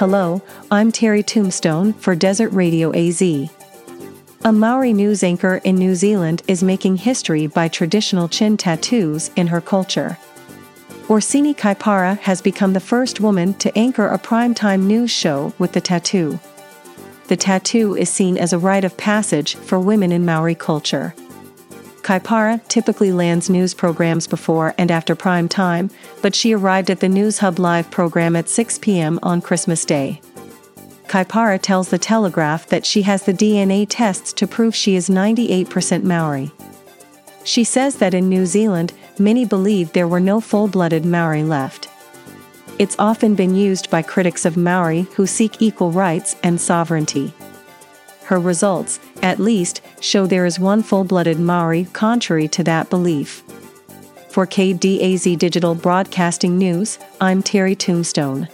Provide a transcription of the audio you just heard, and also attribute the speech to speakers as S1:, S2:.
S1: Hello, I'm Terry Tombstone for Desert Radio AZ. A Maori news anchor in New Zealand is making history by traditional chin tattoos in her culture. Oriini Kaipara has become the first woman to anchor a primetime news show with the tattoo. The tattoo is seen as a rite of passage for women in Maori culture. Kaipara typically lands news programs before and after prime time, but she arrived at the News Hub Live program at 6 p.m. on Christmas Day. Kaipara tells the Telegraph that she has the DNA tests to prove she is 98% Maori. She says that in New Zealand, many believe there were no full blooded Maori left. It's often been used by critics of Maori who seek equal rights and sovereignty. Her results, at least, show there is one full blooded Maori contrary to that belief. For KDAZ Digital Broadcasting News, I'm Terry Tombstone.